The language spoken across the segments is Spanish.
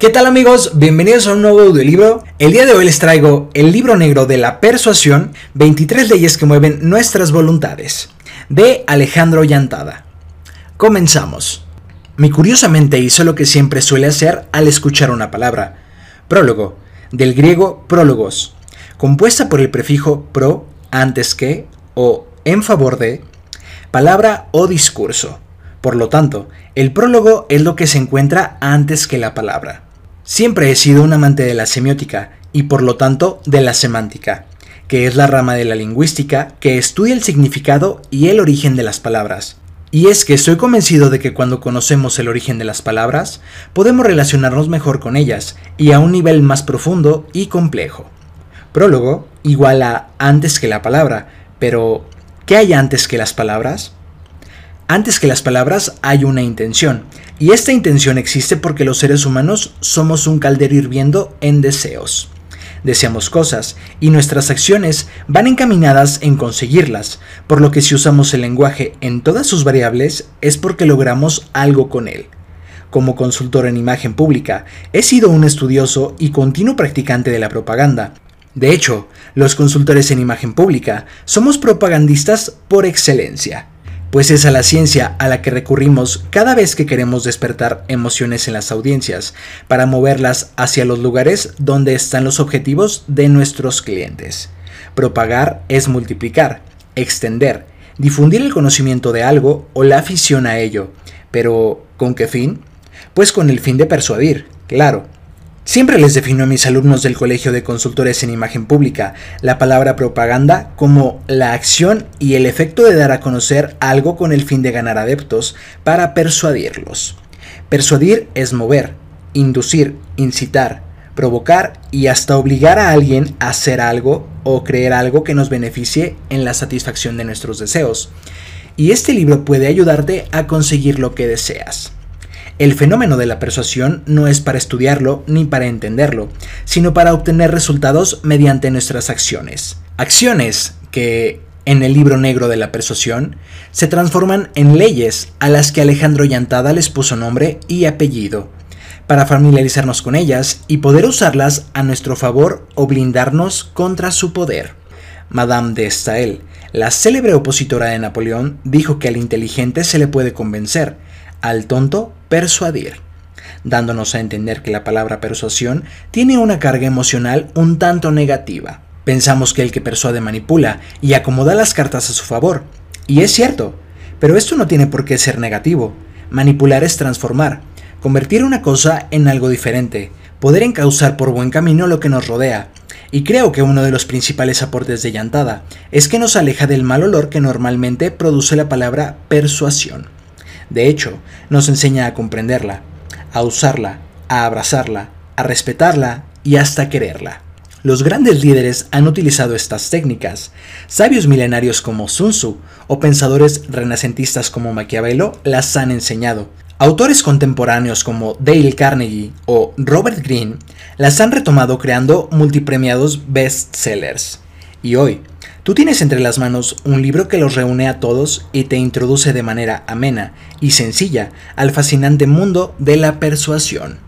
¿Qué tal amigos? Bienvenidos a un nuevo audiolibro. El día de hoy les traigo el libro negro de la persuasión, 23 leyes que mueven nuestras voluntades, de Alejandro Llantada. Comenzamos. Mi curiosamente hizo lo que siempre suele hacer al escuchar una palabra. Prólogo, del griego prólogos, compuesta por el prefijo pro, antes que, o en favor de, palabra o discurso. Por lo tanto, el prólogo es lo que se encuentra antes que la palabra. Siempre he sido un amante de la semiótica y por lo tanto de la semántica, que es la rama de la lingüística que estudia el significado y el origen de las palabras. Y es que estoy convencido de que cuando conocemos el origen de las palabras, podemos relacionarnos mejor con ellas y a un nivel más profundo y complejo. Prólogo igual a antes que la palabra, pero ¿qué hay antes que las palabras? Antes que las palabras hay una intención, y esta intención existe porque los seres humanos somos un caldero hirviendo en deseos. Deseamos cosas, y nuestras acciones van encaminadas en conseguirlas, por lo que si usamos el lenguaje en todas sus variables es porque logramos algo con él. Como consultor en imagen pública, he sido un estudioso y continuo practicante de la propaganda, de hecho, los consultores en imagen pública somos propagandistas por excelencia pues es a la ciencia a la que recurrimos cada vez que queremos despertar emociones en las audiencias, para moverlas hacia los lugares donde están los objetivos de nuestros clientes. Propagar es multiplicar, extender, difundir el conocimiento de algo o la afición a ello. Pero, ¿con qué fin? Pues con el fin de persuadir, claro. Siempre les defino a mis alumnos del Colegio de Consultores en Imagen Pública la palabra propaganda como la acción y el efecto de dar a conocer algo con el fin de ganar adeptos para persuadirlos. Persuadir es mover, inducir, incitar, provocar y hasta obligar a alguien a hacer algo o creer algo que nos beneficie en la satisfacción de nuestros deseos. Y este libro puede ayudarte a conseguir lo que deseas. El fenómeno de la persuasión no es para estudiarlo ni para entenderlo, sino para obtener resultados mediante nuestras acciones. Acciones que, en el libro negro de la persuasión, se transforman en leyes a las que Alejandro Llantada les puso nombre y apellido, para familiarizarnos con ellas y poder usarlas a nuestro favor o blindarnos contra su poder. Madame de Stael, la célebre opositora de Napoleón, dijo que al inteligente se le puede convencer, al tonto persuadir, dándonos a entender que la palabra persuasión tiene una carga emocional un tanto negativa. Pensamos que el que persuade manipula y acomoda las cartas a su favor, y es cierto, pero esto no tiene por qué ser negativo. Manipular es transformar, convertir una cosa en algo diferente, poder encauzar por buen camino lo que nos rodea. Y creo que uno de los principales aportes de Llantada es que nos aleja del mal olor que normalmente produce la palabra persuasión. De hecho, nos enseña a comprenderla, a usarla, a abrazarla, a respetarla y hasta quererla. Los grandes líderes han utilizado estas técnicas. Sabios milenarios como Sun Tzu o pensadores renacentistas como Maquiavelo las han enseñado. Autores contemporáneos como Dale Carnegie o Robert Greene las han retomado creando multipremiados bestsellers. Y hoy, Tú tienes entre las manos un libro que los reúne a todos y te introduce de manera amena y sencilla al fascinante mundo de la persuasión.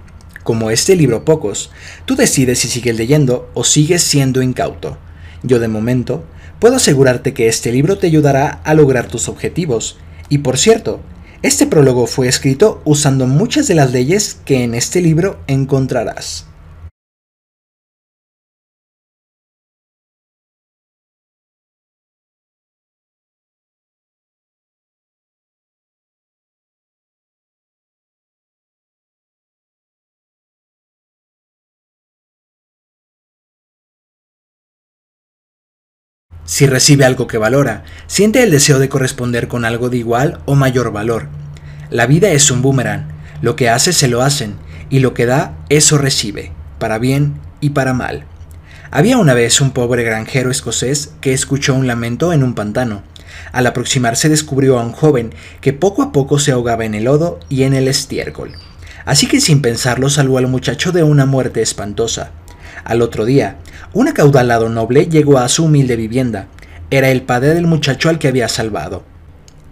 Como este libro pocos, tú decides si sigues leyendo o sigues siendo incauto. Yo de momento puedo asegurarte que este libro te ayudará a lograr tus objetivos. Y por cierto, este prólogo fue escrito usando muchas de las leyes que en este libro encontrarás. Si recibe algo que valora, siente el deseo de corresponder con algo de igual o mayor valor. La vida es un boomerang, lo que hace se lo hacen, y lo que da, eso recibe, para bien y para mal. Había una vez un pobre granjero escocés que escuchó un lamento en un pantano. Al aproximarse descubrió a un joven que poco a poco se ahogaba en el lodo y en el estiércol. Así que sin pensarlo salvó al muchacho de una muerte espantosa. Al otro día, un acaudalado noble llegó a su humilde vivienda. Era el padre del muchacho al que había salvado.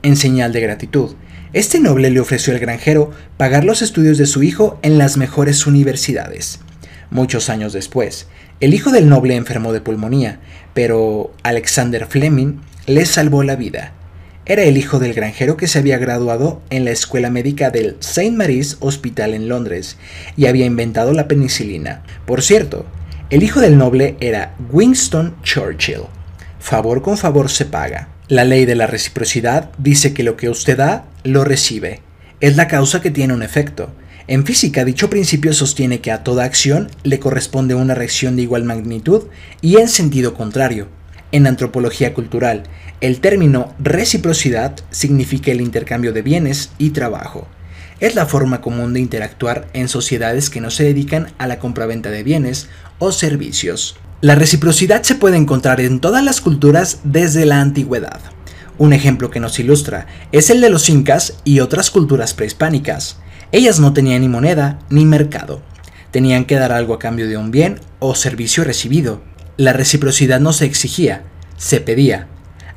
En señal de gratitud, Este noble le ofreció al granjero pagar los estudios de su hijo en las mejores universidades. Muchos años después, el hijo del noble enfermó de pulmonía, pero Alexander Fleming le salvó la vida. Era el hijo del granjero que se había graduado en la escuela médica del St. Mary's Hospital en Londres y había inventado la penicilina. Por cierto, el hijo del noble era Winston Churchill. Favor con favor se paga. La ley de la reciprocidad dice que lo que usted da, lo recibe. Es la causa que tiene un efecto. En física, dicho principio sostiene que a toda acción le corresponde una reacción de igual magnitud y en sentido contrario. En antropología cultural, el término reciprocidad significa el intercambio de bienes y trabajo. Es la forma común de interactuar en sociedades que no se dedican a la compraventa de bienes o servicios. La reciprocidad se puede encontrar en todas las culturas desde la antigüedad. Un ejemplo que nos ilustra es el de los incas y otras culturas prehispánicas. Ellas no tenían ni moneda ni mercado. Tenían que dar algo a cambio de un bien o servicio recibido. La reciprocidad no se exigía, se pedía.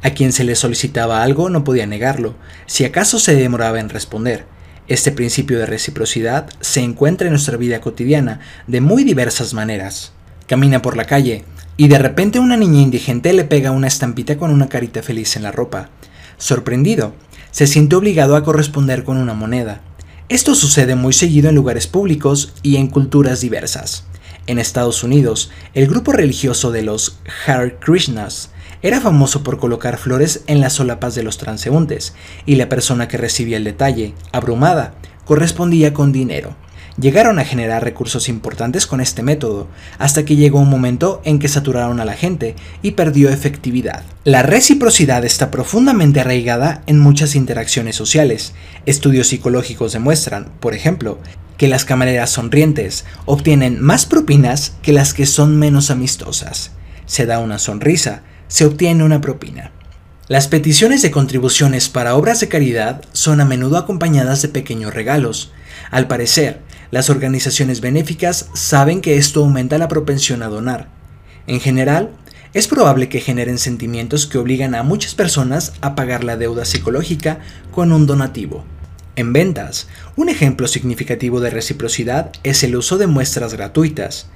A quien se le solicitaba algo no podía negarlo, si acaso se demoraba en responder. Este principio de reciprocidad se encuentra en nuestra vida cotidiana de muy diversas maneras. Camina por la calle y de repente una niña indigente le pega una estampita con una carita feliz en la ropa. Sorprendido, se siente obligado a corresponder con una moneda. Esto sucede muy seguido en lugares públicos y en culturas diversas. En Estados Unidos, el grupo religioso de los Hare Krishnas era famoso por colocar flores en las solapas de los transeúntes, y la persona que recibía el detalle, abrumada, correspondía con dinero. Llegaron a generar recursos importantes con este método, hasta que llegó un momento en que saturaron a la gente y perdió efectividad. La reciprocidad está profundamente arraigada en muchas interacciones sociales. Estudios psicológicos demuestran, por ejemplo, que las camareras sonrientes obtienen más propinas que las que son menos amistosas. Se da una sonrisa, se obtiene una propina. Las peticiones de contribuciones para obras de caridad son a menudo acompañadas de pequeños regalos. Al parecer, las organizaciones benéficas saben que esto aumenta la propensión a donar. En general, es probable que generen sentimientos que obligan a muchas personas a pagar la deuda psicológica con un donativo. En ventas, un ejemplo significativo de reciprocidad es el uso de muestras gratuitas.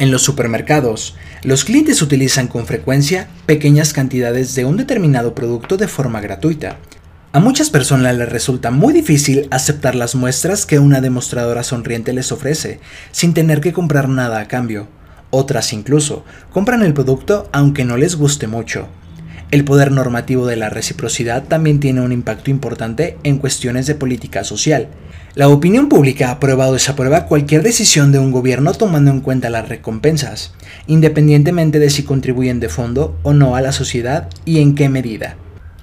En los supermercados, los clientes utilizan con frecuencia pequeñas cantidades de un determinado producto de forma gratuita. A muchas personas les resulta muy difícil aceptar las muestras que una demostradora sonriente les ofrece, sin tener que comprar nada a cambio. Otras incluso compran el producto aunque no les guste mucho. El poder normativo de la reciprocidad también tiene un impacto importante en cuestiones de política social. La opinión pública aprueba o desaprueba cualquier decisión de un gobierno tomando en cuenta las recompensas, independientemente de si contribuyen de fondo o no a la sociedad y en qué medida.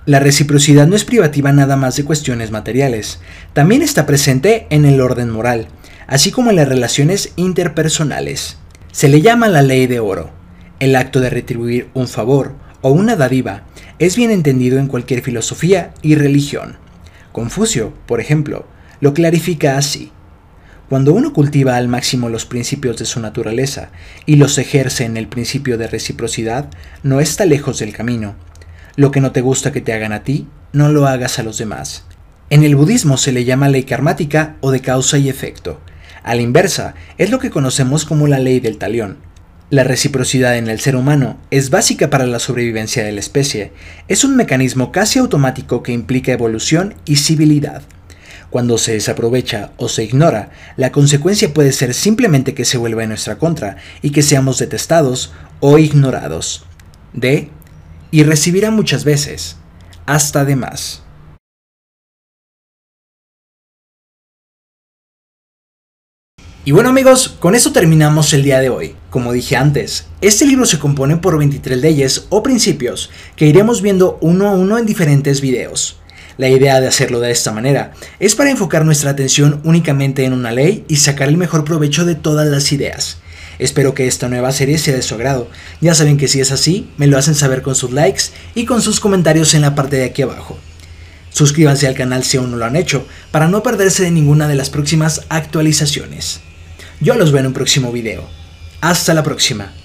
La reciprocidad no es privativa nada más de cuestiones materiales, también está presente en el orden moral, así como en las relaciones interpersonales. Se le llama la ley de oro. El acto de retribuir un favor o una dádiva es bien entendido en cualquier filosofía y religión. Confucio, por ejemplo, lo clarifica así. Cuando uno cultiva al máximo los principios de su naturaleza y los ejerce en el principio de reciprocidad, no está lejos del camino. Lo que no te gusta que te hagan a ti, no lo hagas a los demás. En el budismo se le llama ley karmática o de causa y efecto. A la inversa, es lo que conocemos como la ley del talión. La reciprocidad en el ser humano es básica para la sobrevivencia de la especie. Es un mecanismo casi automático que implica evolución y civilidad. Cuando se desaprovecha o se ignora, la consecuencia puede ser simplemente que se vuelva en nuestra contra y que seamos detestados o ignorados. De y recibirá muchas veces, hasta de más. Y bueno amigos, con eso terminamos el día de hoy. Como dije antes, este libro se compone por 23 leyes o principios que iremos viendo uno a uno en diferentes videos. La idea de hacerlo de esta manera es para enfocar nuestra atención únicamente en una ley y sacar el mejor provecho de todas las ideas. Espero que esta nueva serie sea de su agrado. Ya saben que si es así, me lo hacen saber con sus likes y con sus comentarios en la parte de aquí abajo. Suscríbanse al canal si aún no lo han hecho, para no perderse de ninguna de las próximas actualizaciones. Yo los veo en un próximo video. Hasta la próxima.